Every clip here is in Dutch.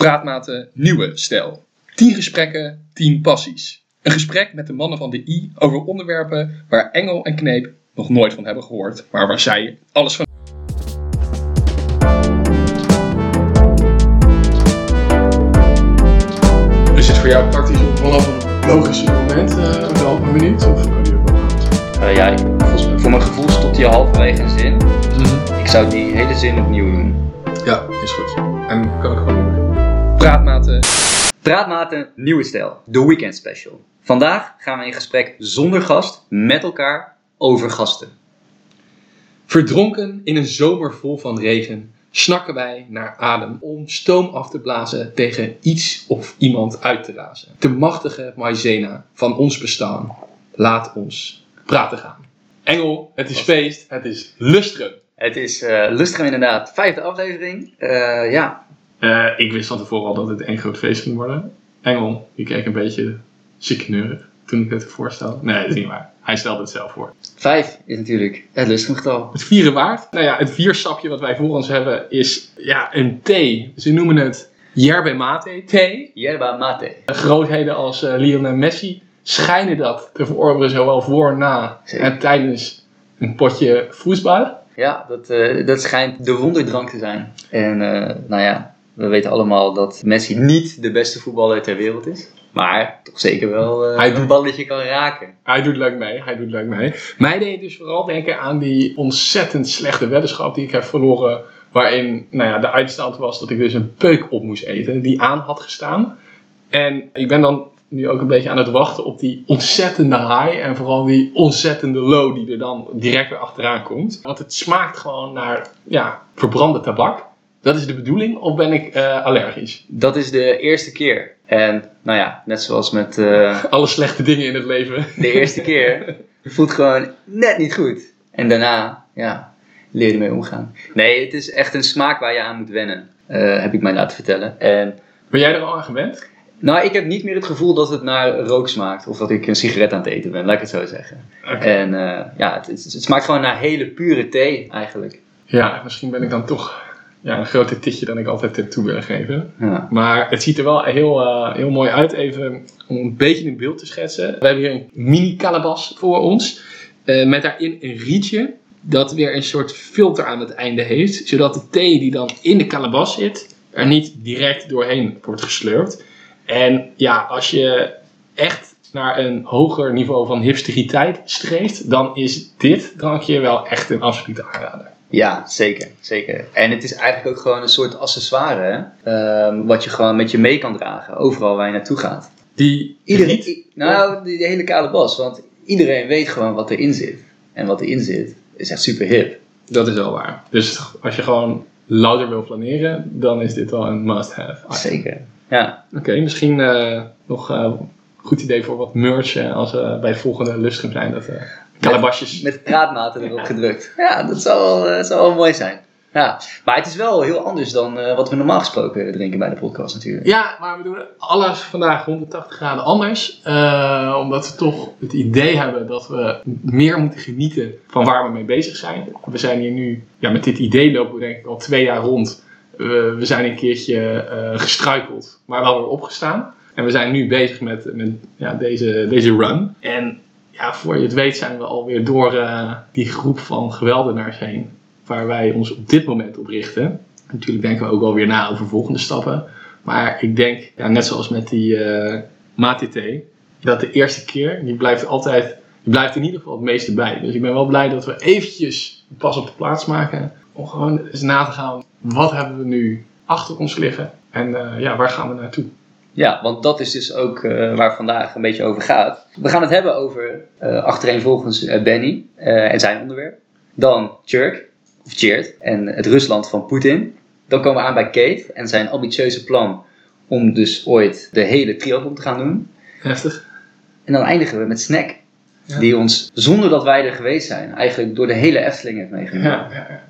Praatmaten Nieuwe Stijl. 10 gesprekken, 10 passies. Een gesprek met de mannen van de I over onderwerpen waar Engel en Kneep nog nooit van hebben gehoord, maar waar zij alles van. Is dit voor jou tactisch vanaf een logisch moment, uh, wel een minuut? Of? Uh, ja, volgens, voor mijn gevoel stopt hij halverwege een zin. Ik zou die hele zin opnieuw doen. Ja, is goed. En kan ik gewoon doen. Praatmaten. Praatmaten Nieuwe Stijl, de Weekend Special. Vandaag gaan we in gesprek zonder gast met elkaar over gasten. Verdronken in een zomer vol van regen snakken wij naar adem om stoom af te blazen tegen iets of iemand uit te razen. De machtige maizena van ons bestaan. Laat ons praten gaan. Engel, het is feest, het is lustrum. Het is uh, Lustrum inderdaad, vijfde aflevering. Uh, ja, Uh, ik wist van tevoren al dat het één groot feest ging worden. Engel, die keek een beetje ziekeneurig toen ik het voorstelde. Nee, dat is niet waar. Hij stelde het zelf voor. vijf is natuurlijk het Lustrumgetal. Het vieren waard. Nou ja, het viersapje wat wij voor ons hebben is ja, een thee. Ze noemen het yerba mate thee. Yerba mate. Grootheden als uh, Lionel Messi schijnen dat te verorberen zowel voor, na Zeker. en tijdens een potje voetbal. Ja, dat, uh, dat schijnt de wonderdrank te zijn. En uh, nou ja, we weten allemaal dat Messi niet de beste voetballer ter wereld is. Maar toch zeker wel uh, Hij een doet- balletje kan raken. Hij doet leuk mee, hij doet leuk mee. Mij deed dus vooral denken aan die ontzettend slechte weddenschap die ik heb verloren. Waarin nou ja, de uitstand was dat ik dus een peuk op moest eten die aan had gestaan. En ik ben dan nu ook een beetje aan het wachten op die ontzettende high. En vooral die ontzettende low die er dan direct weer achteraan komt. Want het smaakt gewoon naar ja, verbrande tabak. Dat is de bedoeling, of ben ik eh, allergisch? Dat is de eerste keer. En nou ja, net zoals met uh, Alle slechte dingen in het leven. de eerste keer, voelt gewoon net niet goed. En daarna, ja, leer je ermee omgaan. Nee, het is echt een smaak waar je aan moet wennen. Uh, heb ik mij laten vertellen. En Ben jij er al aan gewend? Nou, ik heb niet meer het gevoel dat het naar rook smaakt. Of dat ik een sigaret aan het eten ben, laat ik het zo zeggen. En ja, het, het, het, smaakt gewoon naar hele pure thee eigenlijk. Ja, misschien ben ik dan toch ja, een groter titje dan ik altijd heb toe willen geven. Ja. Maar het ziet er wel heel, uh, heel mooi uit. Even om een beetje in beeld te schetsen. We hebben hier een mini calabas voor ons. Uh, met daarin een rietje. Dat weer een soort filter aan het einde heeft. Zodat de thee die dan in de calabas zit. Er niet direct doorheen wordt geslurpt. En ja, als je echt naar een hoger niveau van hipsteriteit streeft, dan is dit drankje wel echt een absolute aanrader. Ja, zeker, zeker. En het is eigenlijk ook gewoon een soort accessoire, hè? Um, wat je gewoon met je mee kan dragen, overal waar je naartoe gaat. Die iedereen, i- nou, die, die hele kale bas, want iedereen weet gewoon wat erin zit. En wat erin zit, is echt super hip. Dat is wel waar. Dus als je gewoon louter wil flaneren, dan is dit wel een must-have. Zeker, ja. Oké, okay, misschien uh, nog een uh, goed idee voor wat merch uh, als we bij het volgende lustrum zijn. Dat, kalabasjes. Met, met praatmaten erop gedrukt. Ja, dat zou wel, dat zou wel mooi zijn. Ja, maar het is wel heel anders dan uh, wat we normaal gesproken drinken bij de podcast natuurlijk. Ja, maar we doen alles vandaag 180 graden anders. Uh, omdat we toch het idee hebben dat we meer moeten genieten van waar we mee bezig zijn. We zijn hier nu, ja, met dit idee lopen we denk ik al twee jaar rond. Uh, we zijn een keertje gestruikeld, maar wel weer opgestaan. En we zijn nu bezig met, met ja, deze, deze run. En ja, voor je het weet zijn we alweer door die groep van geweldenaars heen waar wij ons op dit moment op richten. Natuurlijk denken we ook alweer na over volgende stappen. Maar ik denk, ja, net zoals met die uh, MATT, dat de eerste keer, die blijft altijd, die blijft in ieder geval het meeste bij. Dus ik ben wel blij dat we eventjes pas op de plaats maken. Om gewoon eens na te gaan, wat hebben we nu achter ons liggen? En uh, ja, waar gaan we naartoe? Ja, want dat is dus ook uh, waar vandaag een beetje over gaat. We gaan het hebben over uh, achtereenvolgens Benny en zijn onderwerp. Dan Chirk, of Cheert en het Rusland van Poetin. Dan komen we aan bij Kate en zijn ambitieuze plan om dus ooit de hele triathlon te gaan doen. Heftig. En dan eindigen we met Snack, ja. die ons zonder dat wij er geweest zijn, eigenlijk door de hele Efteling heeft meegenomen. Ja, ja, ja.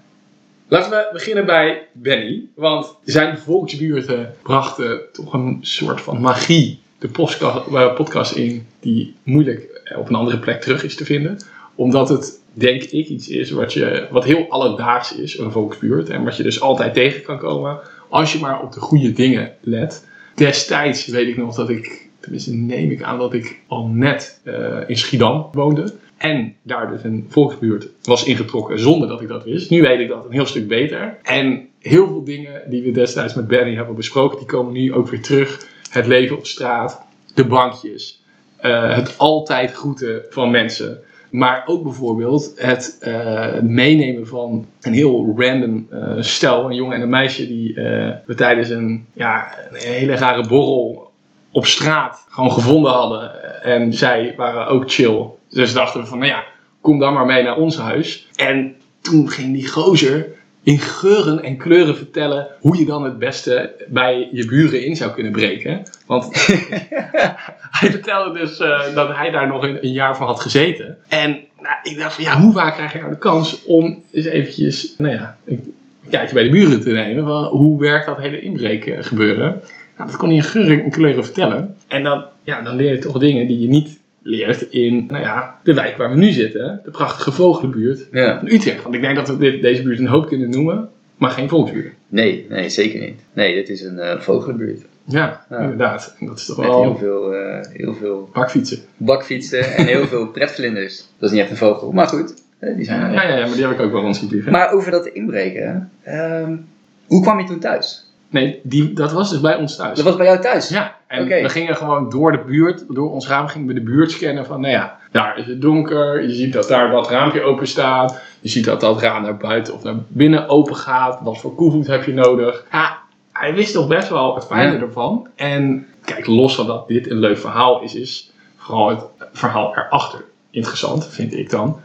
Laten we beginnen bij Benny, want zijn volksbuurten brachten toch een soort van magie de podcast in die moeilijk op een andere plek terug is te vinden. Omdat het denk ik iets is wat, je, wat heel alledaags is, een volksbuurt. En wat je dus altijd tegen kan komen als je maar op de goede dingen let. Destijds weet ik nog dat ik, tenminste neem ik aan dat ik al net eh, in Schiedam woonde. En daar dus een volksbuurt was ingetrokken zonder dat ik dat wist. Nu weet ik dat een heel stuk beter. En heel veel dingen die we destijds met Benny hebben besproken, die komen nu ook weer terug. Het leven op straat, de bankjes, eh, het altijd groeten van mensen. Maar ook bijvoorbeeld het eh, meenemen van een heel random eh, stel, een jongen en een meisje, die we tijdens een, ja, een hele rare borrel op straat gewoon gevonden hadden. En zij waren ook chill. Dus dachten we van, nou ja, kom dan maar mee naar ons huis. En toen ging die gozer in geuren en kleuren vertellen hoe je dan het beste bij je buren in zou kunnen breken. Want hij vertelde dus eh, dat hij daar nog een, jaar van had gezeten. En nou, ik dacht van ja, hoe vaak krijg je nou de kans om eens eventjes, nou ja, een kijkje bij de buren te nemen. Hoe werkt dat hele inbreken gebeuren? Nou, dat kon hij in geuren en kleuren vertellen. En dan, ja, dan leer je toch dingen die je niet leert in nou ja, de wijk waar we nu zitten. De prachtige vogelenbuurt ja. van Utrecht. Want ik denk dat we dit, deze buurt een hoop kunnen noemen, maar geen volksbuurt. Nee, nee, zeker niet. Nee, dit is een uh, vogelenbuurt. Ja, inderdaad. En dat is toch Met wel... heel veel, uh, heel veel... Bakfietsen. Bakfietsen en heel veel pretvlinders. Dat is niet echt een vogel, maar goed. Die zijn ja, ja, ja, maar die heb ik ook wel rondgevliegen. Maar over dat inbreken. Uh, hoe kwam je toen thuis? Nee, die, dat was dus bij ons thuis. Dat was bij jou thuis? Ja. En we gingen gewoon door de buurt, door ons raam gingen we de buurt scannen van, nou ja, daar is het donker. Je ziet dat daar dat raampje open staat. Je ziet dat dat raam naar buiten of naar binnen open gaat. Wat voor koevoet heb je nodig? Ja, hij wist toch best wel het fijne ervan. En kijk, los van dat dit een leuk verhaal is, is vooral het verhaal erachter interessant, vind ik dan.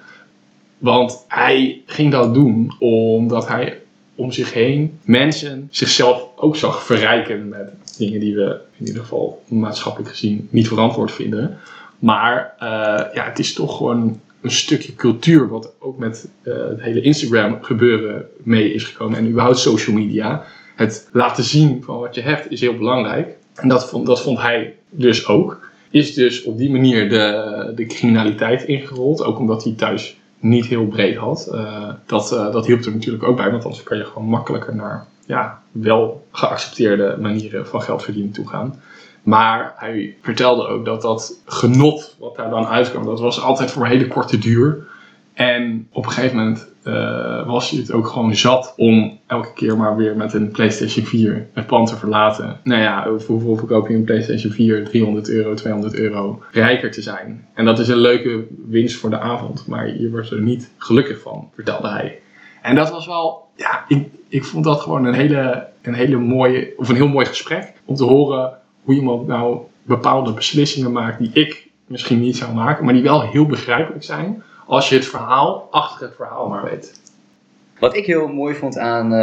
Want hij ging dat doen omdat hij om zich heen mensen zichzelf ook zag verrijken met dingen die we in ieder geval maatschappelijk gezien niet verantwoord vinden. Maar uh, ja, het is toch gewoon een stukje cultuur wat ook met uh, het hele Instagram gebeuren mee is gekomen. En überhaupt social media. Het laten zien van wat je hebt is heel belangrijk. En dat vond, dat vond hij dus ook. Is dus op die manier de, de criminaliteit ingerold. Ook omdat hij thuis niet heel breed had. Uh, dat, uh, dat hielp er natuurlijk ook bij, want anders kan je gewoon makkelijker naar ja, wel geaccepteerde manieren van geld verdienen toe gaan. Maar hij vertelde ook dat dat genot wat daar dan uitkwam, dat was altijd voor een hele korte duur. En op een gegeven moment uh, was hij het ook gewoon zat om elke keer maar weer met een PlayStation 4 het pand te verlaten. Nou ja, hoeveel verkoop je een PlayStation 4? 300 euro, 200 euro. Rijker te zijn. En dat is een leuke winst voor de avond. Maar je wordt er niet gelukkig van, vertelde hij. En dat was wel, ja, ik, ik vond dat gewoon een hele, een hele mooie, of een heel mooi gesprek. Om te horen hoe iemand nou bepaalde beslissingen maakt die ik misschien niet zou maken, maar die wel heel begrijpelijk zijn als je het verhaal achter het verhaal maar weet. Wat ik heel mooi vond aan,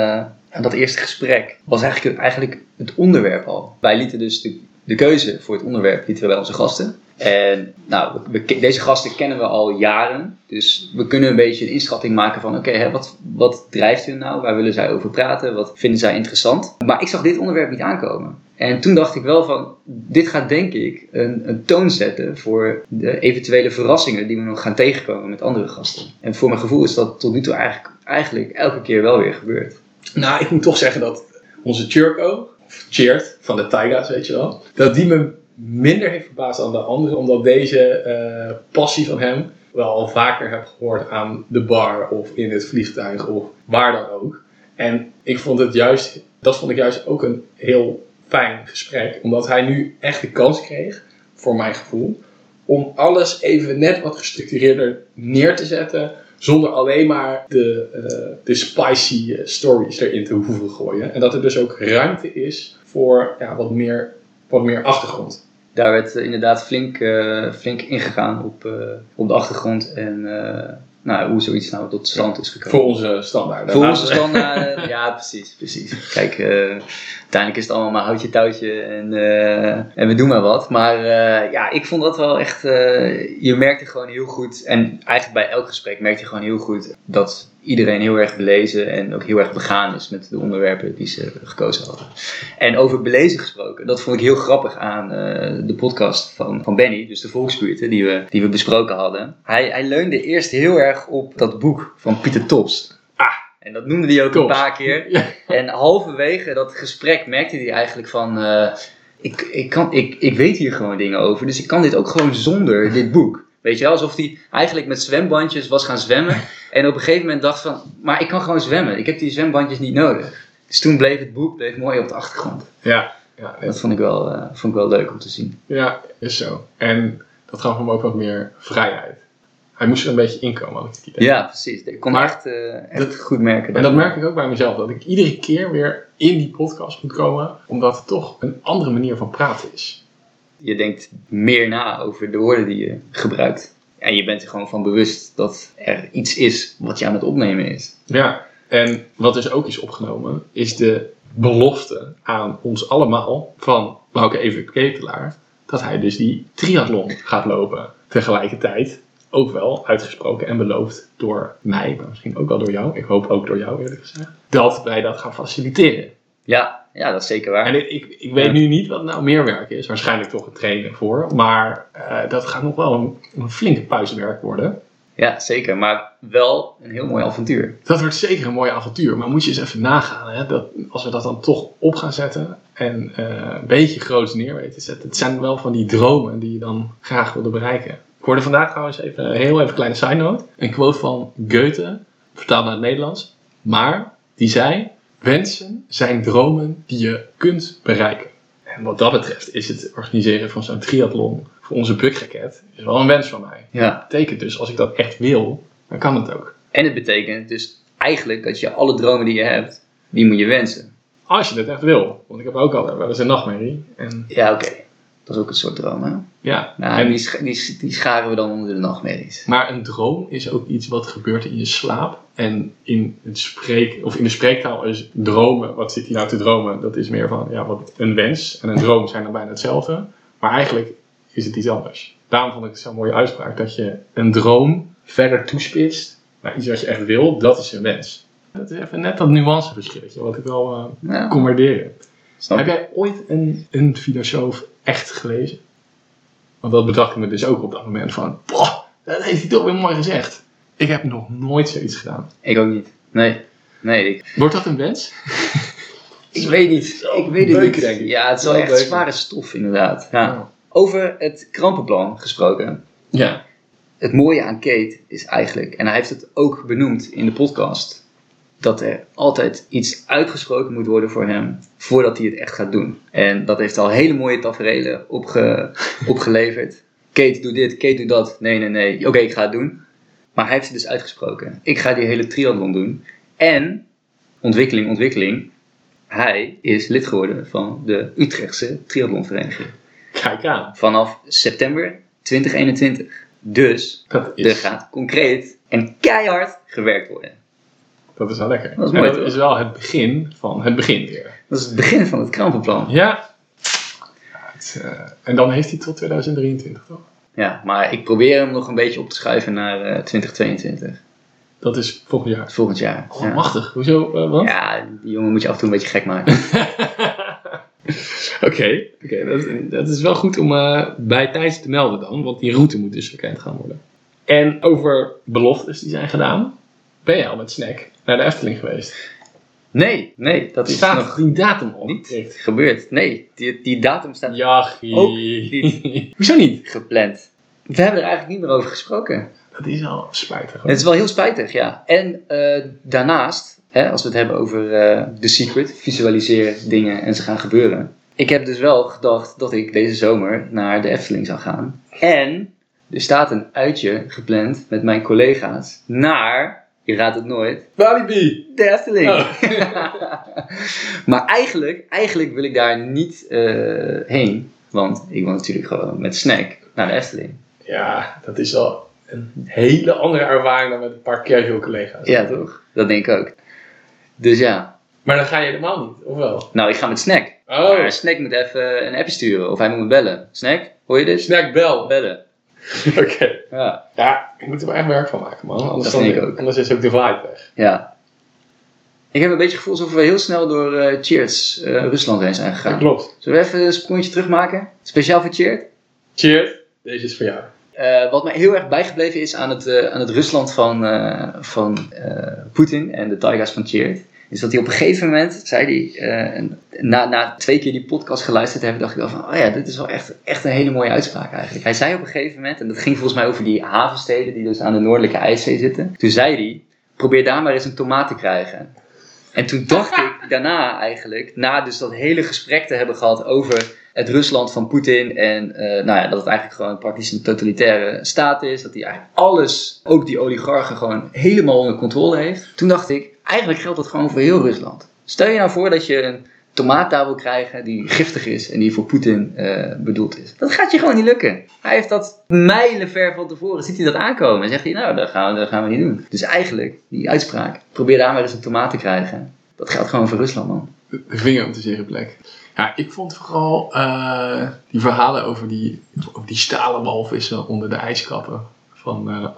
aan dat eerste gesprek, was eigenlijk, eigenlijk het onderwerp al. Wij lieten dus de, de keuze voor het onderwerp lieten we bij onze gasten. En nou, deze gasten kennen we al jaren. Dus we kunnen een beetje een inschatting maken van: oké, wat, wat drijft hun nou? Waar willen zij over praten? Wat vinden zij interessant? Maar ik zag dit onderwerp niet aankomen. En toen dacht ik wel van: dit gaat denk ik een, een toon zetten voor de eventuele verrassingen die we nog gaan tegenkomen met andere gasten. En voor mijn gevoel is dat tot nu toe eigenlijk, eigenlijk elke keer wel weer gebeurd. Nou, ik moet toch zeggen dat onze Churko, Cheert van de Taiga's, weet je wel, dat die me minder heeft verbaasd dan de anderen, omdat deze uh, passie van hem wel al vaker heb gehoord aan de bar of in het vliegtuig of waar dan ook. En ik vond het juist, dat vond ik juist ook een heel fijn gesprek, omdat hij nu echt de kans kreeg, voor mijn gevoel, om alles even net wat gestructureerder neer te zetten, zonder alleen maar de, uh, de spicy stories erin te hoeven gooien. En dat er dus ook ruimte is voor ja, wat meer wat meer achtergrond. Daar werd uh, inderdaad flink, uh, flink ingegaan op, uh, op de achtergrond en nou, hoe zoiets nou tot stand is gekomen. Voor onze standaarden. Voor onze standaarden, ja precies, precies. Kijk, uiteindelijk is het allemaal maar houtje touwtje en, en we doen maar wat. Maar ja, ik vond dat wel echt, je merkte gewoon heel goed en eigenlijk bij elk gesprek merkte je gewoon heel goed dat iedereen heel erg belezen en ook heel erg begaan is met de onderwerpen die ze gekozen hadden. En over belezen gesproken, dat vond ik heel grappig aan uh, de podcast van, van Benny, dus de volksbuurten die we, die we besproken hadden. Hij, hij leunde eerst heel erg op dat boek van Pieter Tops. Ah, En dat noemde hij ook een paar keer. Ja. En halverwege dat gesprek merkte hij eigenlijk van... eh, ik, ik, kan, ik, ik weet hier gewoon dingen over, dus ik kan dit ook gewoon zonder dit boek. Weet je wel, alsof hij eigenlijk met zwembandjes was gaan zwemmen. En op een gegeven moment dacht van, maar ik kan gewoon zwemmen. Ik heb die zwembandjes niet nodig. Dus toen bleef het boek bleef mooi op de achtergrond. Ja, ja, Dat vond ik wel, eh, vond ik wel leuk om te zien. ja, is zo. En dat gaf hem ook wat meer vrijheid. Hij moest er een beetje inkomen, had ik het idee. Ja, precies. Ik kon Maar echt, eh, echt dat- goed merken. En dat merk ik ook bij mezelf, dat ik iedere keer weer in die podcast moet komen, omdat het toch een andere manier van praten is. Je denkt meer na over de woorden die je gebruikt. En je bent er gewoon van bewust dat er iets is wat je aan het opnemen is. Ja, en wat dus ook is opgenomen, is de belofte aan ons allemaal van Bouke Even Ketelaar, dat hij dus die triathlon gaat lopen. Tegelijkertijd ook wel uitgesproken en beloofd door mij, maar misschien ook wel door jou. Ik hoop ook door jou eerlijk gezegd. Dat wij dat gaan faciliteren. Ja, ja dat is zeker waar. En ik, ik, ik weet nu niet wat nou meer werk is. Waarschijnlijk toch het trainen voor. Maar eh, dat gaat nog wel een, een flinke puizenwerk worden. Ja, zeker. Maar wel een heel mooi avontuur. Dat wordt zeker een mooi avontuur. Maar moet je eens even nagaan. Hè? Dat, als we dat dan toch op gaan zetten. En eh, een beetje groots neer weten te zetten. Het zijn wel van die dromen die je dan graag wilde bereiken. Ik hoorde vandaag trouwens even een heel even kleine side note. Een quote van Goethe. Vertaald naar het Nederlands. Maar die zei... Wensen zijn dromen die je kunt bereiken. En wat dat betreft is het organiseren van zo'n triathlon voor onze bugrakket is wel een wens van mij. Ja. Dat betekent dus, als ik dat echt wil, dan kan het ook. En het betekent dus eigenlijk dat je alle dromen die je hebt, die moet je wensen. Als je het echt wil. Want ik heb ook al wel eens een nachtmerrie. En Ja, oké. Dat is ook een soort droom, hè? ja, Nou, en, die, sch- die, die scharen we dan onder de nachtmerries. maar een droom is ook iets wat gebeurt in je slaap. En in, het spreek, of in de spreektaal is dromen, wat zit hier nou te dromen? Dat is meer van ja, wat een wens en een droom zijn dan bijna hetzelfde. Maar eigenlijk is het iets anders. Daarom vond ik het zo'n mooie uitspraak dat je een droom verder toespitst naar iets wat je echt wil. Dat is een wens. Dat is even net dat nuanceverschilletje wat ik wel eh, Ja. Snap Heb jij ooit een, een filosoof echt gelezen? Want dat bedacht ik me dus ook op dat moment van, boah, dat heeft hij toch weer mooi gezegd. Ik heb nog nooit zoiets gedaan. Ik ook niet. Nee. Nee, ik, Wordt dat een wens? ik weet niet. Ik weet het beuken, niet. denk ik. Ja, het is wel echt beuken. zware stof, inderdaad. Ja. Over het krampenplan gesproken. Ja. Het mooie aan Kate is eigenlijk, en hij heeft het ook benoemd in de podcast, dat er altijd iets uitgesproken moet worden voor hem voordat hij het echt gaat doen. En dat heeft al hele mooie tafereelen opge, opgeleverd. Kate, doe dit, Kate, doe dat. Nee, nee, nee. Oké, ik ga het doen. Maar hij heeft het dus uitgesproken. Ik ga die hele triathlon doen. En, ontwikkeling, ontwikkeling. Hij is lid geworden van de Utrechtse triathlonvereniging. Kijk aan. Vanaf september 2021. Dus Dat er is, gaat concreet en keihard gewerkt worden. Dat is wel lekker. Dat is mooi, dat is wel het begin van het begin weer. Dat is het begin van het krampenplan. Ja. Ja, het, eh, en dan heeft hij tot 2023, toch? Ja, maar ik probeer hem nog een beetje op te schuiven naar eh, 2022. Dat is volgend jaar. Volgend jaar. Oh, ja. machtig. Hoezo? wat? ja, die jongen moet je af en toe een beetje gek maken. Oké, oké, dat, dat is wel goed om bij tijds te melden dan, want die route moet dus bekend gaan worden. En over beloftes die zijn gedaan, ben je al met Snack naar de Efteling geweest? Nee, nee, dat is Staat nog die datum op? niet gebeurd. Nee, die, die datum staat Jachie. Ook niet. Hoezo niet? gepland. We hebben er eigenlijk niet meer over gesproken. Dat is al spijtig. Het is wel heel spijtig, ja. En eh, daarnaast, hè, als we het hebben over eh The Secret, visualiseren dingen en ze gaan gebeuren. Ik heb dus wel gedacht dat ik deze zomer naar de Efteling zou gaan. En er staat een uitje gepland met mijn collega's naar, je raadt het nooit, Walibi! de Efteling. Oh. maar eigenlijk, eigenlijk wil ik daar niet eh, heen. Want ik wil natuurlijk gewoon met snack naar de Efteling. Ja, dat is wel een hele andere ervaring dan met een paar casual collega's. Ja, toch? Dat denk ik ook. Dus ja, Maar dan ga je helemaal niet, of wel? nou ik ga met snack. Oh, Maar Snack moet even een appje sturen of hij moet me bellen. Snack, hoor je dit? snackbel. Bellen. Oké. Ja. Ja, ik moet er wel echt werk van maken, man. Anders, Dat dan- ik ook. anders is ook de vibe weg. ja. Ik heb een beetje het gevoel alsof we heel snel door eh Cheers eh, Rusland heen zijn Dat gegaan. klopt. Zullen we even een sprongetje terugmaken? Speciaal voor Cheers? Cheers. Deze is voor jou. Eh, wat mij heel erg bijgebleven is aan het, aan het Rusland van, van Poetin en de Tigers van Cheert, is dat hij op een gegeven moment zei hij, eh, na, na twee keer die podcast geluisterd te hebben, dacht ik wel van, oh ja, dit is wel echt, echt een hele mooie uitspraak eigenlijk. Hij zei op een gegeven moment, en dat ging volgens mij over die havensteden die dus aan de Noordelijke IJszee zitten, toen zei hij, probeer daar maar eens een tomaat te krijgen. En toen dacht ik daarna eigenlijk, na dus dat hele gesprek te hebben gehad over het Rusland van Poetin en eh, nou ja, dat het eigenlijk gewoon praktisch een totalitaire staat is, dat hij eigenlijk alles, ook die oligarchen, gewoon helemaal onder controle heeft. Toen dacht ik, eigenlijk geldt dat gewoon voor heel Rusland. Stel je nou voor dat je een tomaat daar wil krijgen die giftig is en die voor Poetin eh, bedoeld is. Dat gaat je gewoon niet lukken. Hij heeft dat mijlenver van tevoren, ziet hij dat aankomen en zegt hij, nou, dat gaan, we, dat gaan we niet doen. Dus eigenlijk, die uitspraak, probeer daar maar eens een tomaat te krijgen. Dat geldt gewoon voor Rusland, man. De vinger op de zere plek. Ja, ik vond vooral eh, die verhalen over die, over die stalen onder de ijskappen van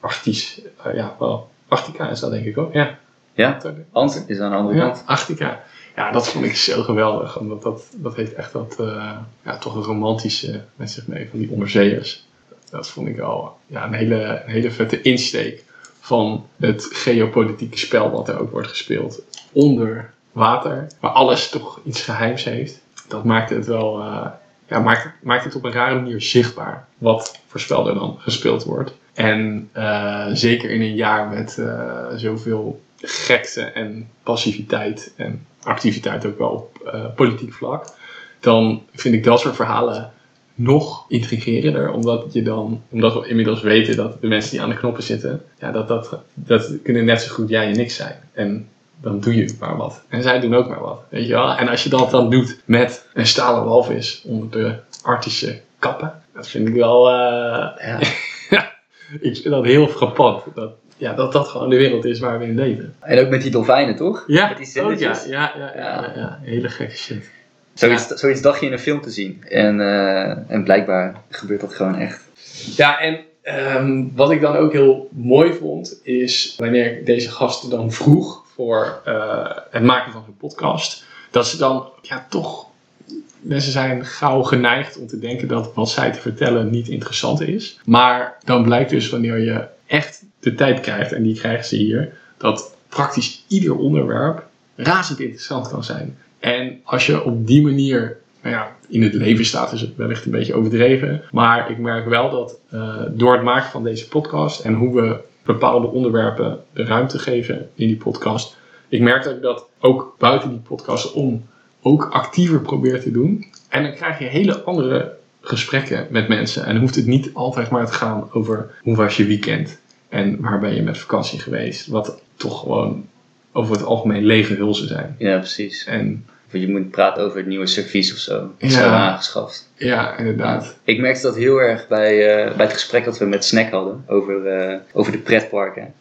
Arctisch. eh, ja, wel. Arctica is dat denk ik ook. Ja. Ja? Ant is aan de andere Ja, kant. Ja, dat vond ik zo geweldig. Omdat dat, dat heeft echt wat, eh, ja, toch een romantische met zich mee van die onderzeeërs. Dat vond ik wel ja, een, hele, een hele vette insteek van het geopolitieke spel wat er ook wordt gespeeld onder water. Waar alles toch iets geheims heeft. Dat maakt het wel, eh, ja, maakt, maakt het op een rare manier zichtbaar wat voor spel er dan gespeeld wordt. En eh, zeker in een jaar met eh, zoveel gekte en passiviteit en activiteit ook wel op eh, politiek vlak, dan vind ik dat soort verhalen nog intrigerender, omdat je dan, omdat we inmiddels weten dat de mensen die aan de knoppen zitten, ja, dat, dat, dat kunnen net zo goed jij en ik zijn. En dan doe je maar wat. En zij doen ook maar wat. Weet je wel? En als je dat dan doet met een stalen walvis onder de artische kappen, dat vind ik wel. eh, Ja. ik vind dat heel frappant. Dat, ja, dat dat gewoon de wereld is waar we in leven. En ook met die dolfijnen, toch? Ja, Met die ook, ja, ja, ja, ja, ja, ja. Hele gekke shit. Zoiets, zoiets dacht je in een film te zien. En, eh, en blijkbaar gebeurt dat gewoon echt. Ja, en ehm, wat ik dan ook heel mooi vond, is wanneer ik deze gasten dan vroeg voor eh, het maken van hun podcast, dat ze dan ja, toch. Mensen zijn gauw geneigd om te denken dat wat zij te vertellen niet interessant is. Maar dan blijkt dus wanneer je echt de tijd krijgt, en die krijgen ze hier, dat praktisch ieder onderwerp razend interessant kan zijn. En als je op die manier nou ja, in het leven staat, is het wellicht een beetje overdreven. Maar ik merk wel dat eh, door het maken van deze podcast en hoe we bepaalde onderwerpen de ruimte geven in die podcast, ik merk dat ik dat ook buiten die podcast om ook actiever probeer te doen. En dan krijg je hele andere gesprekken met mensen. En dan hoeft het niet altijd maar te gaan over hoe was je weekend en waar ben je met vakantie geweest. Wat toch gewoon over het algemeen lege hulzen zijn. Ja, precies. En je moet praten over het nieuwe servies of zo. Dat is Ja. aangeschaft. ja, inderdaad. Ik merkte dat heel erg bij, eh, bij het gesprek dat we met Snack hadden over, eh, over de pretparken.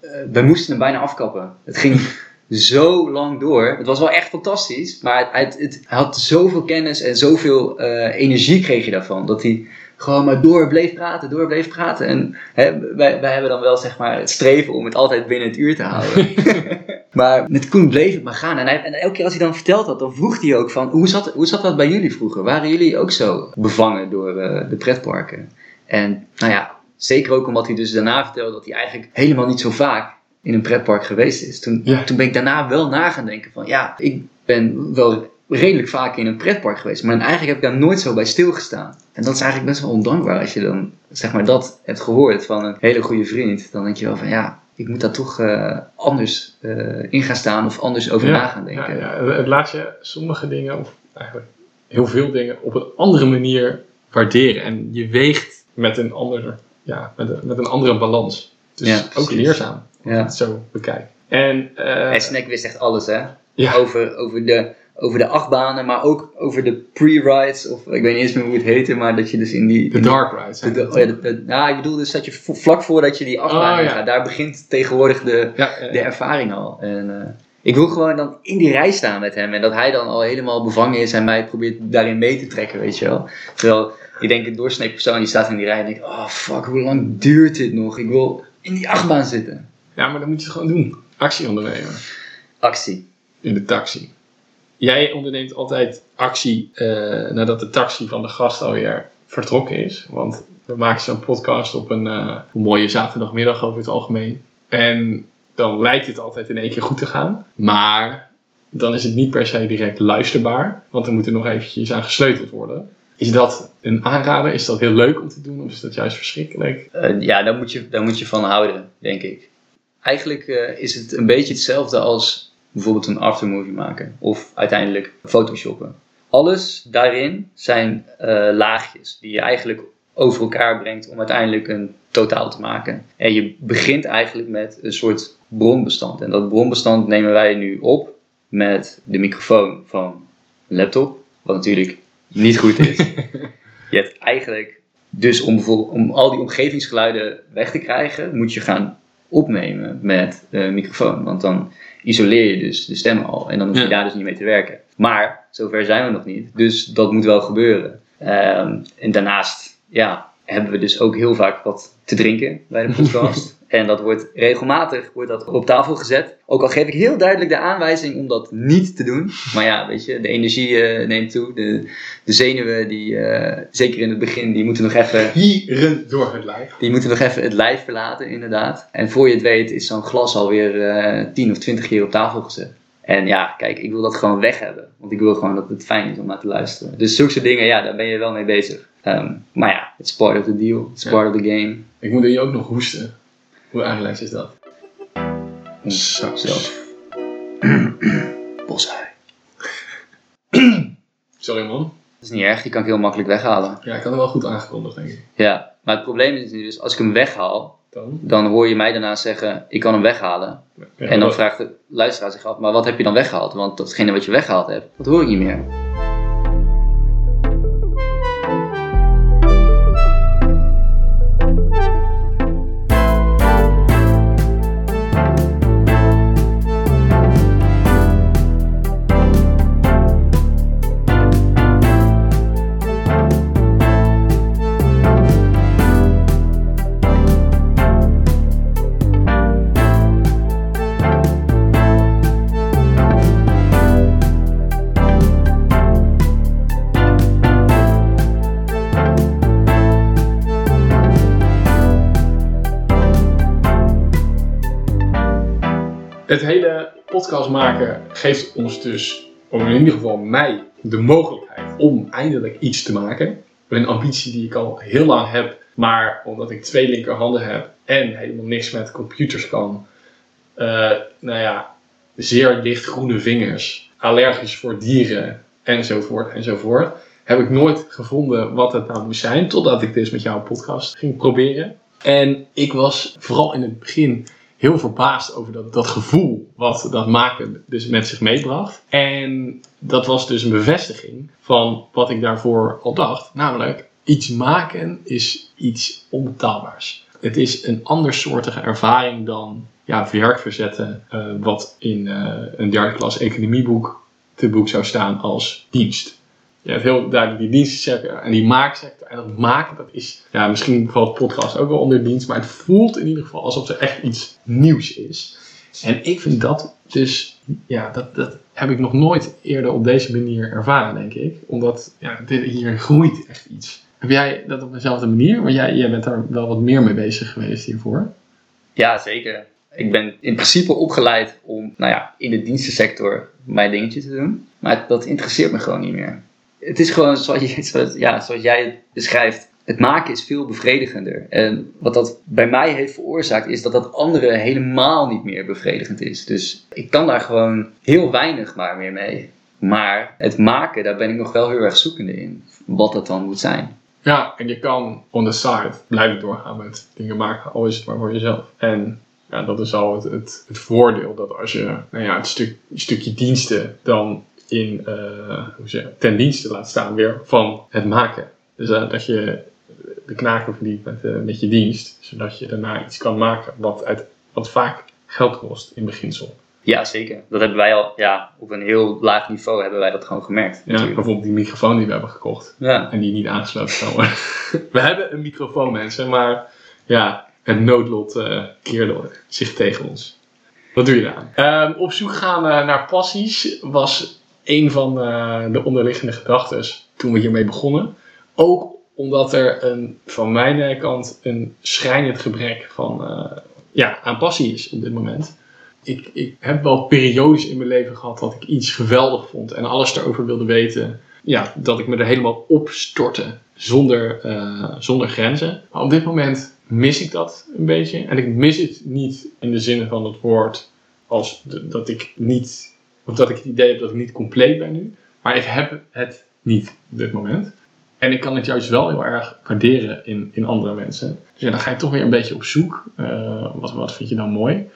Eh, we moesten hem bijna afkappen. Het ging zo lang door. Het was wel echt fantastisch, maar het, het, het- hij had zoveel kennis en zoveel energie kreeg je daarvan. Dat hij gewoon maar door bleef praten, door bleef praten. En hè, wij, wij hebben dan wel zeg maar het streven om het altijd binnen het uur te houden. maar met Koen bleef het maar gaan. En, hij, en elke keer als hij dan verteld had, dan vroeg hij ook van... Hoe zat, hoe zat dat bij jullie vroeger? Waren jullie ook zo bevangen door eh, de pretparken? En nou ja, zeker ook omdat hij dus daarna vertelde dat hij eigenlijk helemaal niet zo vaak in een pretpark geweest is. Toen, Ja. toen ben ik daarna wel na gaan denken van... Ja, ik ben wel redelijk vaak in een pretpark geweest. Maar eigenlijk heb ik daar nooit zo bij stilgestaan. En dat is eigenlijk best wel ondankbaar als je dan zeg maar dat hebt gehoord van een hele goede vriend. Dan denk je wel van ja, ik moet daar toch eh, anders eh, in gaan staan of anders over na gaan denken. Ja, ja. Het laat je sommige dingen, of eigenlijk heel veel dingen, op een andere manier waarderen. En je weegt met een andere, ja, met een, met een andere balans. Dus Ja, ook leerzaam, als je Ja. het zo bekijkt. En, En Snack wist echt alles hè. ja, Over, over, de, over de achtbanen, maar ook over de pre-rides. Of ik weet niet eens meer hoe het heette, maar dat je dus in die... de dark rides. de, de- oh ja, de- de- nou, ik bedoel dus dat je vlak voordat je die Oh, ja. gaat, daar begint tegenwoordig de, ja, ja, de ervaring al. En, eh, ik wil gewoon dan in die rij staan met hem. En dat hij dan al helemaal bevangen is en mij probeert daarin mee te trekken, weet je wel. Terwijl ik denk, een doorsnee persoon die staat in die rij en denkt, oh fuck, hoe lang duurt dit nog? Ik wil in die achtbaan zitten. ja, maar dan moet je het gewoon doen. Actie ondernemen Actie. in de taxi. Jij onderneemt altijd actie eh, nadat de taxi van de gast alweer vertrokken is. Want We maken zo'n podcast op een, eh, mooie zaterdagmiddag over het algemeen. En dan lijkt het altijd in één keer goed te gaan. Maar dan is het niet per se direct luisterbaar. Want er moet er nog eventjes aan gesleuteld worden. Is dat een aanrader? Is dat heel leuk om te doen? Of is dat juist verschrikkelijk? Eh, ja, daar moet, je, daar moet je van houden, denk ik. Eigenlijk is het een beetje hetzelfde als bijvoorbeeld een aftermovie maken. Of uiteindelijk photoshoppen. Alles daarin zijn eh, laagjes die je eigenlijk over elkaar brengt om uiteindelijk een totaal te maken. En je begint eigenlijk met een soort bronbestand. En dat bronbestand nemen wij nu op met de microfoon van een laptop. Wat natuurlijk niet goed is. je hebt eigenlijk, dus om, bijvoorbeeld, om al die omgevingsgeluiden weg te krijgen, moet je gaan opnemen met de microfoon. Want dan isoleer je dus de stem al en dan hoef je Ja. daar dus niet mee te werken. Maar zover zijn we nog niet, dus dat moet wel gebeuren. Ehm, en daarnaast ja, hebben we dus ook heel vaak wat te drinken bij de podcast. En dat wordt regelmatig wordt dat op tafel gezet. Ook al geef ik heel duidelijk de aanwijzing om dat niet te doen. Maar ja, weet je, de energie eh, neemt toe. De, de zenuwen, die, eh, zeker in het begin, die moeten nog even Hieren door het lijf. die moeten nog even het lijf verlaten, inderdaad. En voor je het weet is zo'n glas alweer eh 10 of 20 keer op tafel gezet. En ja, kijk, ik wil dat gewoon weg hebben. Want ik wil gewoon dat het fijn is om naar te luisteren. Dus zulke soort dingen, ja, daar ben je wel mee bezig. Ehm, maar ja, it's part of the deal. It's Ja. part of the game. Ik moet hier ook nog hoesten. Hoe aangelegd is dat? Zo. Zo. Bosui. Sorry man. Dat is niet erg, die kan ik heel makkelijk weghalen. Ja, ik had hem wel goed aangekondigd, denk ik. Ja, maar het probleem is nu dus, als ik hem weghaal, Dan? dan hoor je mij daarna zeggen, ik kan hem weghalen. Ja, En dan wat- vraagt de luisteraar zich af, maar wat heb je dan weggehaald? Want datgene wat je weggehaald hebt, dat hoor ik niet meer. Podcast maken geeft ons dus, in ieder geval mij, de mogelijkheid om eindelijk iets te maken. Een ambitie die ik al heel lang heb, maar omdat ik twee linkerhanden heb en helemaal niks met computers kan, eh, nou ja, zeer lichtgroene vingers, allergisch voor dieren enzovoort enzovoort, heb ik nooit gevonden wat het nou moest zijn, totdat ik dus met jouw podcast ging proberen. En ik was vooral in het begin heel verbaasd over dat, dat gevoel wat dat maken dus met zich meebracht. En dat was dus een bevestiging van wat ik daarvoor al dacht. Namelijk, iets maken is iets onbetaalbaars. Het is een andersoortige ervaring dan ja, werk verzetten, eh, wat in eh, een derde klas economieboek te boek zou staan als dienst. Je hebt heel duidelijk die dienstensector en die maaksector. En dat maken, dat is, ja, misschien valt podcast ook wel onder dienst, maar het voelt in ieder geval alsof er echt iets nieuws is. En ik vind dat dus, ja, dat, dat heb ik nog nooit eerder op deze manier ervaren, denk ik. Omdat, ja, dit, hier groeit echt iets. Heb jij dat op dezelfde manier? Want jij, jij bent daar wel wat meer mee bezig geweest hiervoor. Ja, zeker. Ik ben in principe opgeleid om, nou ja, in de dienstensector mijn dingetje te doen. Maar dat interesseert me gewoon niet meer. Het is gewoon zoals, zoals, ja, zoals jij het beschrijft. Het maken is veel bevredigender. En wat dat bij mij heeft veroorzaakt, is dat dat andere helemaal niet meer bevredigend is. Dus ik kan daar gewoon heel weinig maar meer mee. Maar het maken, daar ben ik nog wel heel erg zoekende in. Wat dat dan moet zijn. Ja, en je kan on the side blijven doorgaan met dingen maken, al is het maar voor jezelf. En ja, dat is al het, het, voordeel dat als je nou ja, het stuk, stukje diensten dan in, eh, hoe zeg, ten dienste laat staan weer van het maken. Dus eh, dat je de knaken verdient met, eh, met je dienst, zodat je daarna iets kan maken wat, uit, wat vaak geld kost in beginsel. Ja, zeker. Dat hebben wij al, ja, op een heel laag niveau hebben wij dat gewoon gemerkt. Ja, natuurlijk. bijvoorbeeld die microfoon die we hebben gekocht. Ja. En die niet aangesloten kan worden. We hebben een microfoon, mensen, maar ja, het noodlot eh, keerde zich tegen ons. Wat doe je daar? Ehm, op zoek gaan naar passies was een van eh, de onderliggende gedachten toen we hiermee begonnen. Ook omdat er een, van mijn kant een schrijnend gebrek van, eh, ja, aan passie is op dit moment. Ik, ik heb wel periodes in mijn leven gehad dat ik iets geweldig vond en alles erover wilde weten. Ja, dat ik me er helemaal op stortte zonder, eh, zonder grenzen. Op dit moment mis ik dat een beetje. En ik mis het niet in de zin van het woord als dat ik niet, of dat ik het idee heb dat ik niet compleet ben nu. Maar ik heb het niet op dit moment. En ik kan het juist wel heel erg waarderen in, in andere mensen. Dus ja, dan ga je toch weer een beetje op zoek. Eh, wat, wat vind je dan mooi?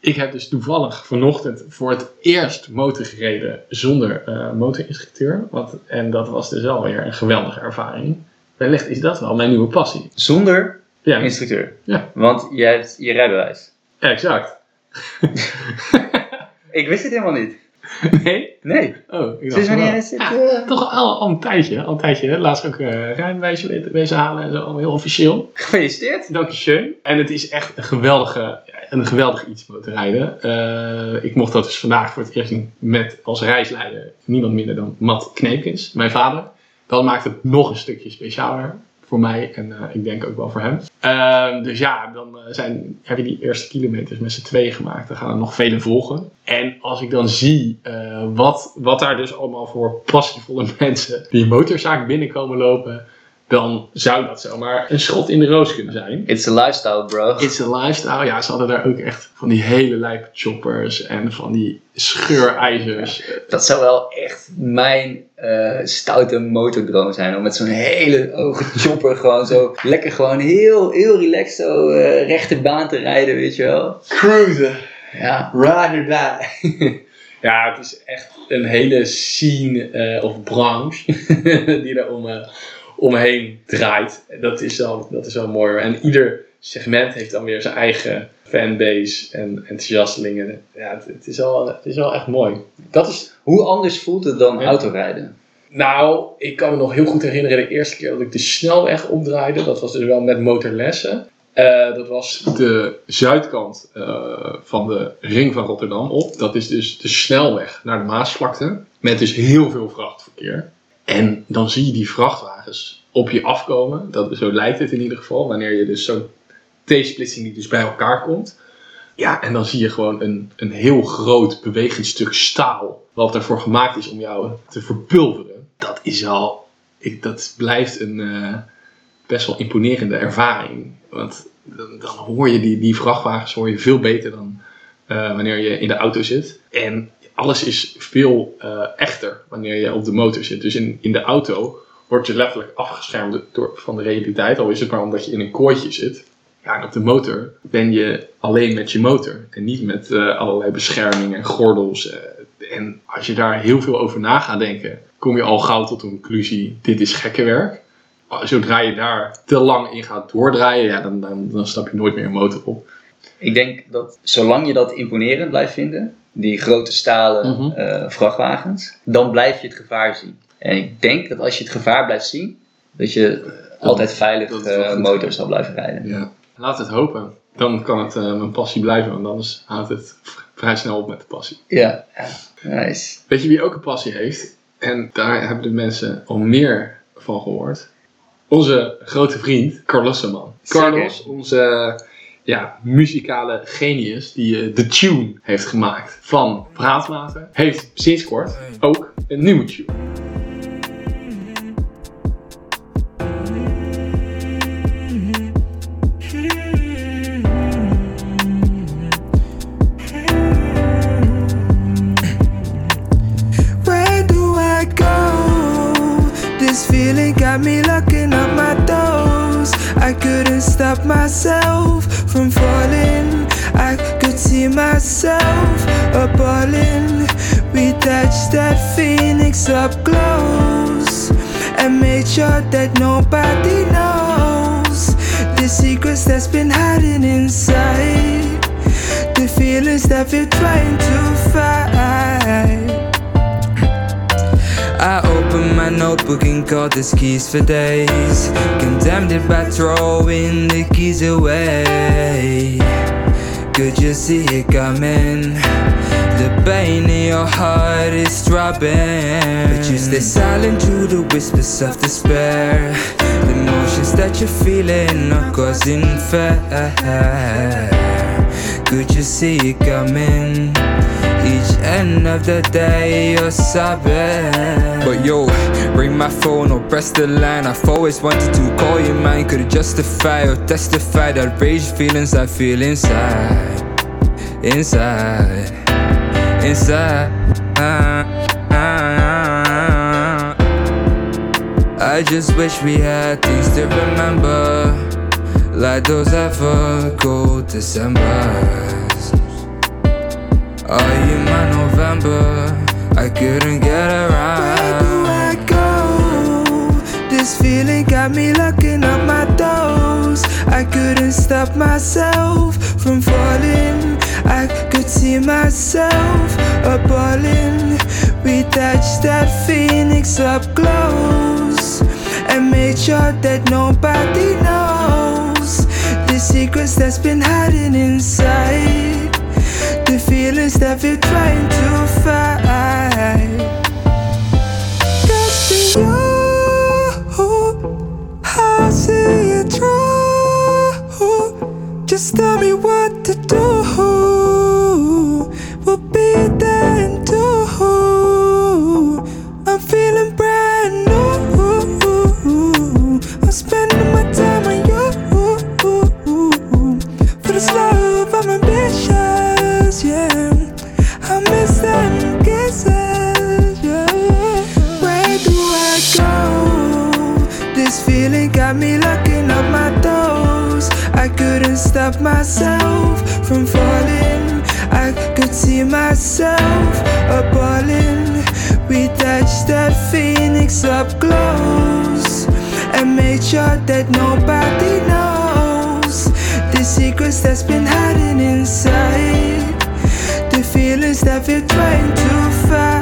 Ik heb dus toevallig vanochtend voor het eerst motor gereden zonder eh, motorinstructeur. Want, en dat was dus alweer een geweldige ervaring. Wellicht is dat wel mijn nieuwe passie. Zonder Ja, instructeur. Ja. Want jij hebt je rijbewijs. exact. Ik wist het helemaal niet. Nee? Nee. Oh, ik dacht Sinds wanneer wel. is het? Ja, eh, toch al, al een tijdje. Al een tijdje. Laatst ook uh, halen en zo. Allemaal heel officieel. Gefeliciteerd. Dankjewel. En het is echt een geweldige, een geweldig iets motorrijden. Eh ik mocht dat dus vandaag voor het eerst met als reisleider niemand minder dan Matt Kneepkens, mijn vader. Dat maakt het nog een stukje specialer voor mij en eh, ik denk ook wel voor hem. Eh, dus ja, dan eh, zijn, heb je die eerste kilometers met z'n tweeën gemaakt. Dan gaan er nog vele volgen. En als ik dan zie eh, wat, wat daar dus allemaal voor passievolle mensen die motorzaak binnenkomen lopen, dan zou dat zomaar een schot in de roos kunnen zijn. It's a lifestyle, bro. It's a lifestyle. Ja, ze hadden daar ook echt van die hele lijpe choppers en van die scheurijzers. Dat zou wel echt mijn eh, stoute motordroom zijn. Om met zo'n hele hoge chopper gewoon zo lekker gewoon heel, heel relaxed zo eh, rechte baan te rijden, weet je wel. Cruisen. Ja. Ride or die. ja, het is echt een hele scene eh, of branche die om, eh, omheen draait. Dat is, wel, dat is wel mooi. En ieder segment heeft dan weer zijn eigen fanbase en enthousiastelingen. Ja, het, het is wel, het is wel echt mooi. Dat is Hoe anders voelt het dan Ja. autorijden? Nou, ik kan me nog heel goed herinneren de eerste keer dat ik de snelweg opdraaide. Dat was dus wel met motorlessen. Eh, dat was de zuidkant eh, van de ring van Rotterdam op. Dat is dus de snelweg naar de Maasvlakte. Met dus heel veel vrachtverkeer. En dan zie je die vrachtwagens op je afkomen. Dat, zo lijkt het in ieder geval. Wanneer je dus zo'n T-splitsing die dus bij elkaar komt. Ja, en dan zie je gewoon een, een heel groot bewegend stuk staal. Wat ervoor gemaakt is om jou te verpulveren. Dat is al. Ik, dat blijft een eh, best wel imponerende ervaring. Want dan, dan hoor je die, die vrachtwagens hoor je veel beter dan eh, wanneer je in de auto zit. En alles is veel eh, echter wanneer je op de motor zit. Dus in, in de auto word je letterlijk afgeschermd door, van de realiteit. Al is het maar omdat je in een kooitje zit. Ja, en op de motor ben je alleen met je motor. En niet met eh, allerlei bescherming en gordels. eh. en als je daar heel veel over na gaat denken, kom je al gauw tot de conclusie: dit is gekke werk. Zodra je daar te lang in gaat doordraaien, ja, dan, dan, dan stap je nooit meer een motor op. Ik denk dat zolang je dat imponerend blijft vinden, die grote stalen Mhm. eh, vrachtwagens, dan blijf je het gevaar zien. En ik denk dat als je het gevaar blijft zien, dat je altijd veilig goed. motor zal blijven rijden. Ja. Laat het hopen. Dan kan het eh, mijn passie blijven, want anders houdt het vrij snel op met de passie. Ja, nice. Weet je wie ook een passie heeft? En daar hebben de mensen al meer van gehoord. Onze grote vriend Carlos man. Zeker. Carlos, onze ja, muzikale genius die eh, de tune heeft gemaakt van Praatmaten, heeft sinds kort ook een nieuwe tune. Appalling. We touched that phoenix up close and made sure that nobody knows the secrets that's been hiding inside. The feelings that we're trying to fight. I open my notebook and called this keys for days. Condemned it by throwing the keys away. Could you see it coming? The pain in your heart is throbbing. But you stay silent through the whispers of despair. The emotions that you're feeling are causing fear. Could you see it coming? Each end of the day you're sobbing. But yo, ring my phone or press the line. I've always wanted to call you mine. Could justify or testify that rage feelings I feel inside. Inside. Inside. I just wish we had things to remember. Like those ever cold Decembers. Are you my November? I couldn't get around. This feeling got me looking up my toes. I couldn't stop myself from falling. I could see myself appalling. We touched that phoenix up close and made sure that nobody knows the secrets that's been hiding inside. The feelings that we're trying to fight. You, see it through. Just tell me what to do. Myself from falling. I could see myself appalling. We touched that phoenix up close and made sure that nobody knows the secrets that's been hiding inside. The feelings that we're trying to fight.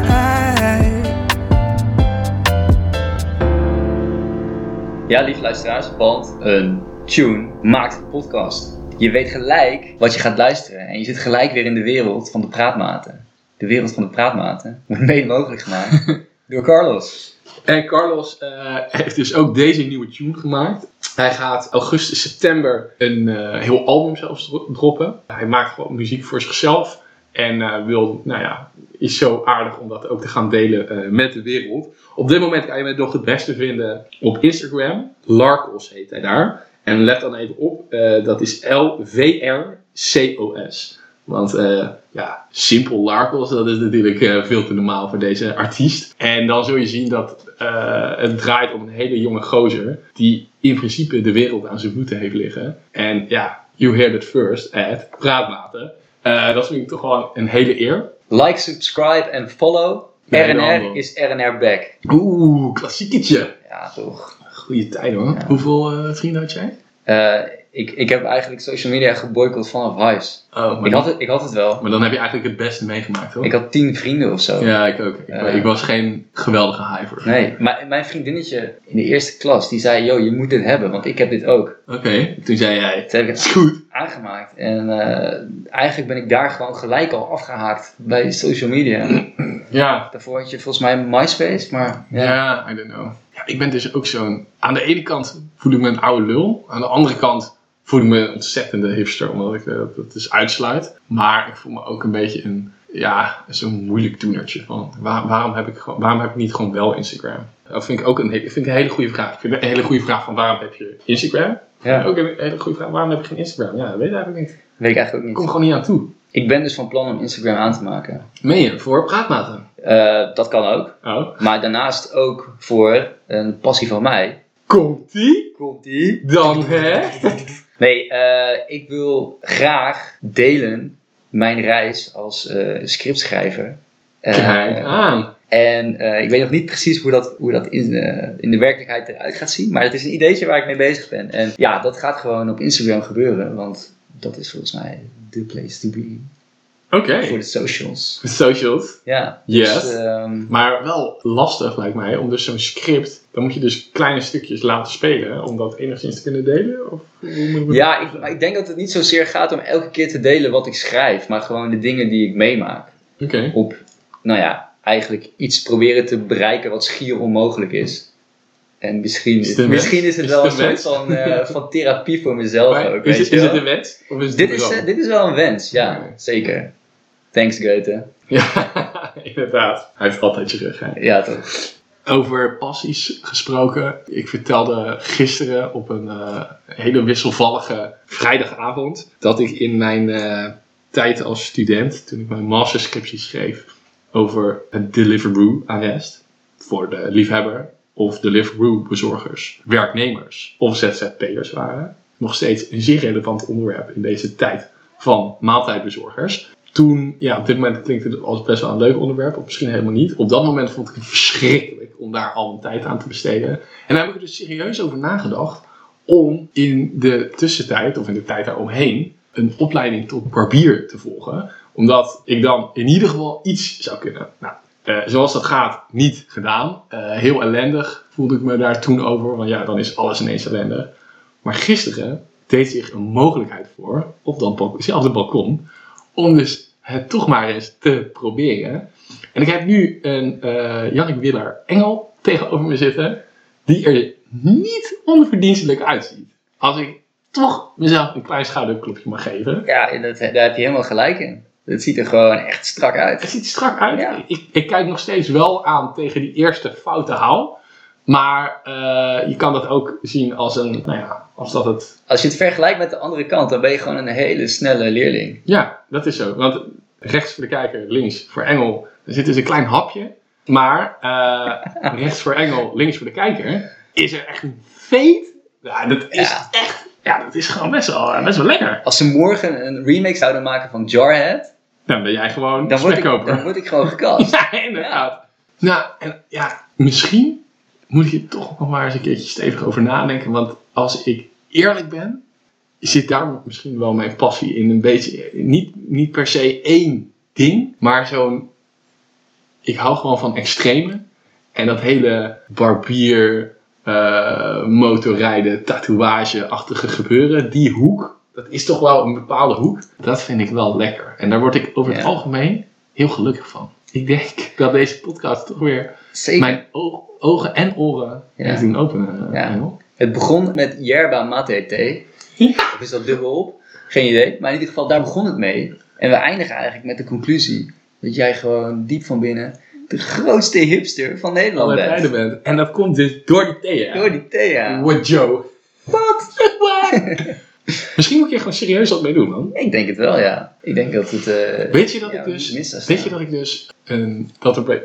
Ja, lieve luisteraars, want een tune maakt een podcast. Je weet gelijk wat je gaat luisteren en je zit gelijk weer in de wereld van de praatmaten. De wereld van de praatmaten wordt mede mogelijk gemaakt door Carlos. En Carlos eh, heeft dus ook deze nieuwe tune gemaakt. Hij gaat augustus, september een eh, heel album zelfs dro- droppen. Hij maakt gewoon muziek voor zichzelf. En eh, wil, nou ja, is zo aardig om dat ook te gaan delen met de wereld. Op dit moment kan je hem nog het beste vinden op Instagram. Larkos heet hij daar. En let dan even op, eh, dat is L-V-R-C-O-S. Want eh, ja, simpel Larkos, dat is natuurlijk eh, veel te normaal voor deze artiest. En dan zul je zien dat het draait om een hele jonge gozer die in principe de wereld aan zijn voeten heeft liggen. En ja, you heard it first at Praatmaten. Dat vind ik toch wel een hele eer. Like, subscribe en follow. RNR is RNR back. Oeh, klassieketje. Ja, toch. Goeie tijd hoor. Ja. Hoeveel eh, vrienden had jij? Eh, ik, ik heb eigenlijk social media geboycott vanaf Hives. Oh, Ik had, het, ik had het wel. maar dan heb je eigenlijk het beste meegemaakt hoor. Ik had tien vrienden of zo. Ja, ik ook. Ik, ik was geen geweldige hiver. Nee, maar mijn vriendinnetje in de eerste klas, die zei, yo, je moet dit hebben, want ik heb dit ook. Oké, toen zei jij, Toen heb ik het goed. aangemaakt. En eh, eigenlijk ben ik daar gewoon gelijk al afgehaakt bij social media. Ja, Daarvoor had je volgens mij MySpace, maar ja. I don't know. Ja, ik ben dus ook zo'n... Aan de ene kant voel ik me een oude lul. Aan de andere kant voel ik me een ontzettende hipster, omdat ik eh, dat dus uitsluit. Maar ik voel me ook een beetje een... Ja, zo'n moeilijk toenertje van... Waar, waarom, heb ik waarom heb ik niet gewoon wel Instagram? Dat vind ik ook een, vind ik een hele goede vraag. Ik vind een hele goede vraag van waarom heb je Instagram? Ja. Ook een hele goede vraag. Waarom heb je geen Instagram? Ja, dat weet ik eigenlijk niet. Weet ik eigenlijk ook Ik kom niet. gewoon niet aan toe. Ik ben dus van plan om Instagram aan te maken. Meen je? Voor praatmaten? Eh, dat kan ook. Oh. Maar daarnaast ook voor een passie van mij. Komt-ie? Komt-ie? Dan hè? Nee, eh, ik wil graag delen mijn reis als eh, scriptschrijver. Kijk aan. En ik weet nog niet precies hoe dat, hoe dat in, in de werkelijkheid eruit gaat zien. Maar het is een ideetje waar ik mee bezig ben. En ja, dat gaat gewoon op Instagram gebeuren. Want dat is volgens mij the place to be. Oké. Voor de socials. Socials. Ja. Yes. Dus, Maar wel lastig lijkt mij, om dus zo'n script, dan moet je dus kleine stukjes laten spelen om dat enigszins te kunnen delen? Of hoe moet ik ja, ik, maar ik denk dat het niet zozeer gaat om elke keer te delen wat ik schrijf, maar gewoon de dingen die ik meemaak. Oké. Op, nou ja, eigenlijk iets proberen te bereiken wat schier onmogelijk is. En misschien, Is het misschien is het Is wel het een een soort van, eh, van therapie voor mezelf Maar ook. is, weet het, is een wens? Of is dit, is, dit is wel een wens, ja, zeker. Thanks Goethe. Ja, inderdaad. Hij heeft altijd je rug. Hè. Ja, toch. Over passies gesproken. Ik vertelde gisteren op een eh, hele wisselvallige vrijdagavond dat ik in mijn eh, tijd als student, toen ik mijn masterscriptie schreef over het Deliveroo-arrest voor de liefhebber of Deliveroo-bezorgers, werknemers of ZZP'ers waren, nog steeds een zeer relevant onderwerp in deze tijd van maaltijdbezorgers. Toen, ja, op dit moment klinkt het als best wel een leuk onderwerp, of misschien helemaal niet. Op dat moment vond ik het verschrikkelijk om daar al mijn tijd aan te besteden. En daar heb ik er dus serieus over nagedacht om in de tussentijd, of in de tijd daaromheen, een opleiding tot barbier te volgen. Omdat ik dan in ieder geval iets zou kunnen. Nou, eh, zoals dat gaat, niet gedaan. Eh, heel ellendig voelde ik me daar toen over, want ja, dan is alles ineens ellende. Maar gisteren deed zich een mogelijkheid voor, op datzelfde balkon, om dus het toch maar eens te proberen. En ik heb nu een eh Jannik Willer Engel tegenover me zitten, die er niet onverdienstelijk uitziet. Als ik toch mezelf een klein schouderklopje mag geven. Ja, daar heb je helemaal gelijk in. Het ziet er gewoon echt strak Het uit. ziet er strak uit. Ja. Ik, ik kijk nog steeds wel aan tegen die eerste foute haal. Maar eh, je kan dat ook zien als een, nou ja, als dat het Als je het vergelijkt met de andere kant, dan ben je gewoon een hele snelle leerling. Ja, dat is zo. Want rechts voor de kijker, links voor Engel, er zit dus een klein hapje. Maar eh, rechts voor Engel, links voor de kijker, is er echt een veet. Ja, dat is Ja. echt, ja, dat is gewoon best wel, best wel lekker. Als ze morgen een remake zouden maken van Jarhead, Dan ben jij gewoon dan word, ik, dan word ik gewoon gecast. Ja, inderdaad. Nou, en ja, misschien moet ik hier toch nog maar eens een keertje stevig over nadenken. Want als ik eerlijk ben, zit daar misschien wel mijn passie in een beetje. Niet, niet per se één ding, maar zo'n. Ik hou gewoon van extreme. En dat hele barbier, eh, motorrijden, tatoeage-achtige gebeuren, die hoek, dat is toch wel een bepaalde hoek. Dat vind ik wel lekker. En daar word ik over het Ja. algemeen heel gelukkig van. Ik denk dat deze podcast toch weer Zeker. mijn oog- ogen en oren Ja. heeft doen openen. Ja. Engel. Het begon met yerba mate thee. Ja. Of is dat dubbel op? Geen idee. Maar in ieder geval, daar begon het mee. En we eindigen eigenlijk met de conclusie dat jij gewoon diep van binnen de grootste hipster van Nederland bent. bent. En dat komt dus door die thee. Door die thee, ja. What Joe. Wat? Misschien moet je er gewoon serieus wat mee doen, man. Ik denk het wel, ja. Ik denk dat het... eh, Weet je dat ja, ik dus, weet je dat ik dus een, dat er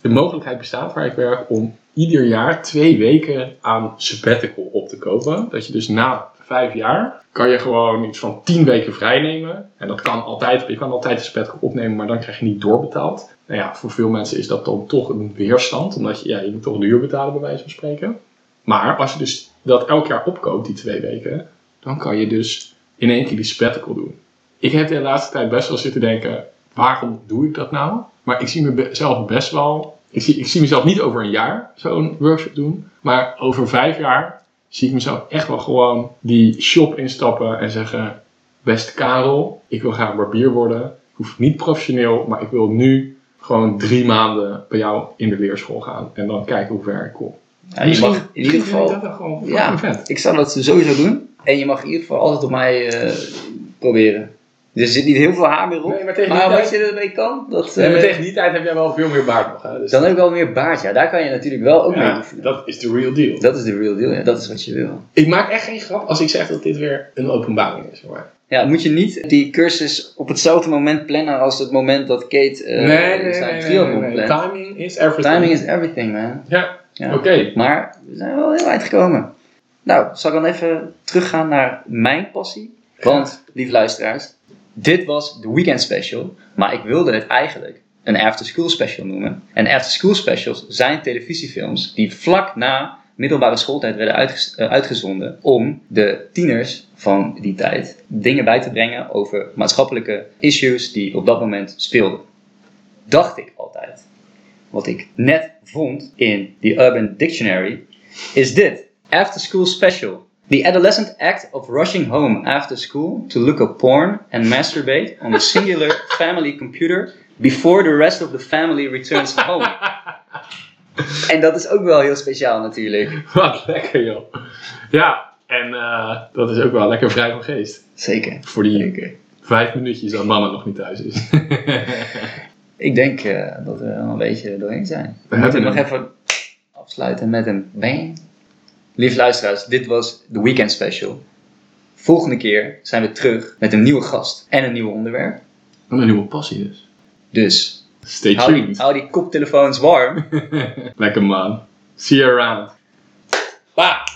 de mogelijkheid bestaat waar ik werk om ieder jaar twee weken aan sabbatical op te kopen. Dat je dus na vijf jaar kan je gewoon iets van tien weken vrij nemen. En dat kan altijd, je kan altijd een sabbatical opnemen, maar dan krijg je niet doorbetaald. Nou ja, voor veel mensen is dat dan toch een weerstand, omdat je, ja, je moet toch de huur betalen bij wijze van spreken. Maar als je dus dat elk jaar opkoopt, die twee weken, dan kan je dus in één keer die sabbatical doen. Ik heb de laatste tijd best wel zitten denken, waarom doe ik dat nou? Maar ik zie mezelf best wel, ik zie, ik zie mezelf niet over een jaar zo'n workshop doen, maar over vijf jaar zie ik mezelf echt wel gewoon die shop instappen en zeggen, beste Karel, ik wil graag barbier worden. Ik hoef niet professioneel, maar ik wil nu gewoon drie maanden bij jou in de leerschool gaan en dan kijken hoe ver ik kom. Ja, je mag in ieder geval... dat dan gewoon Ja, vet. ik zou dat sowieso doen. En je mag in ieder geval altijd op mij eh, proberen. Er zit niet heel veel haar meer op. Nee, maar maar wat tijd- je ermee kan, dat, Ja, maar eh, tegen die tijd heb jij wel veel meer baard nog. Dus dan heb ik wel meer baard. Ja, daar kan je natuurlijk wel ook mee oefenen. dat is de real deal. Dat is de real deal. Ja, dat is wat je wil. Ik maak echt geen grap als ik zeg dat dit weer een openbaring is. Hoor. Ja, moet je niet die cursus op hetzelfde moment plannen als het moment dat Kate eh, zijn triathlon plant. Timing is everything. Timing is everything, man. Ja, Ja. oké. Maar we zijn wel heel eind gekomen. Nou, zal ik dan even teruggaan naar mijn passie? Want, lieve luisteraars, dit was de weekend special. Maar ik wilde het eigenlijk een after school special noemen. En after school specials zijn televisiefilms die vlak na middelbare schooltijd werden eh, uitgezonden om de tieners van die tijd dingen bij te brengen over maatschappelijke issues die op dat moment speelden. Dacht ik altijd. Wat ik net vond in the Urban Dictionary is dit. After school special. The adolescent act of rushing home after school to look up porn and masturbate on the singular family computer before the rest of the family returns home. En dat is ook wel heel speciaal natuurlijk. Wat lekker joh. Ja, en eh, dat is ook wel lekker vrij van geest. Zeker. Voor die Zeker. vijf minuutjes dat mama nog niet thuis is. Ik denk eh, dat we er wel een beetje doorheen zijn. We We moeten nog even afsluiten met een bang. Lieve luisteraars, dit was de weekend special. Volgende keer zijn we terug met een nieuwe gast en een nieuw onderwerp. Wat een nieuwe passie dus. Dus Stay hou die, tuned. hou die koptelefoons warm. Lekker man. See you around. Bye.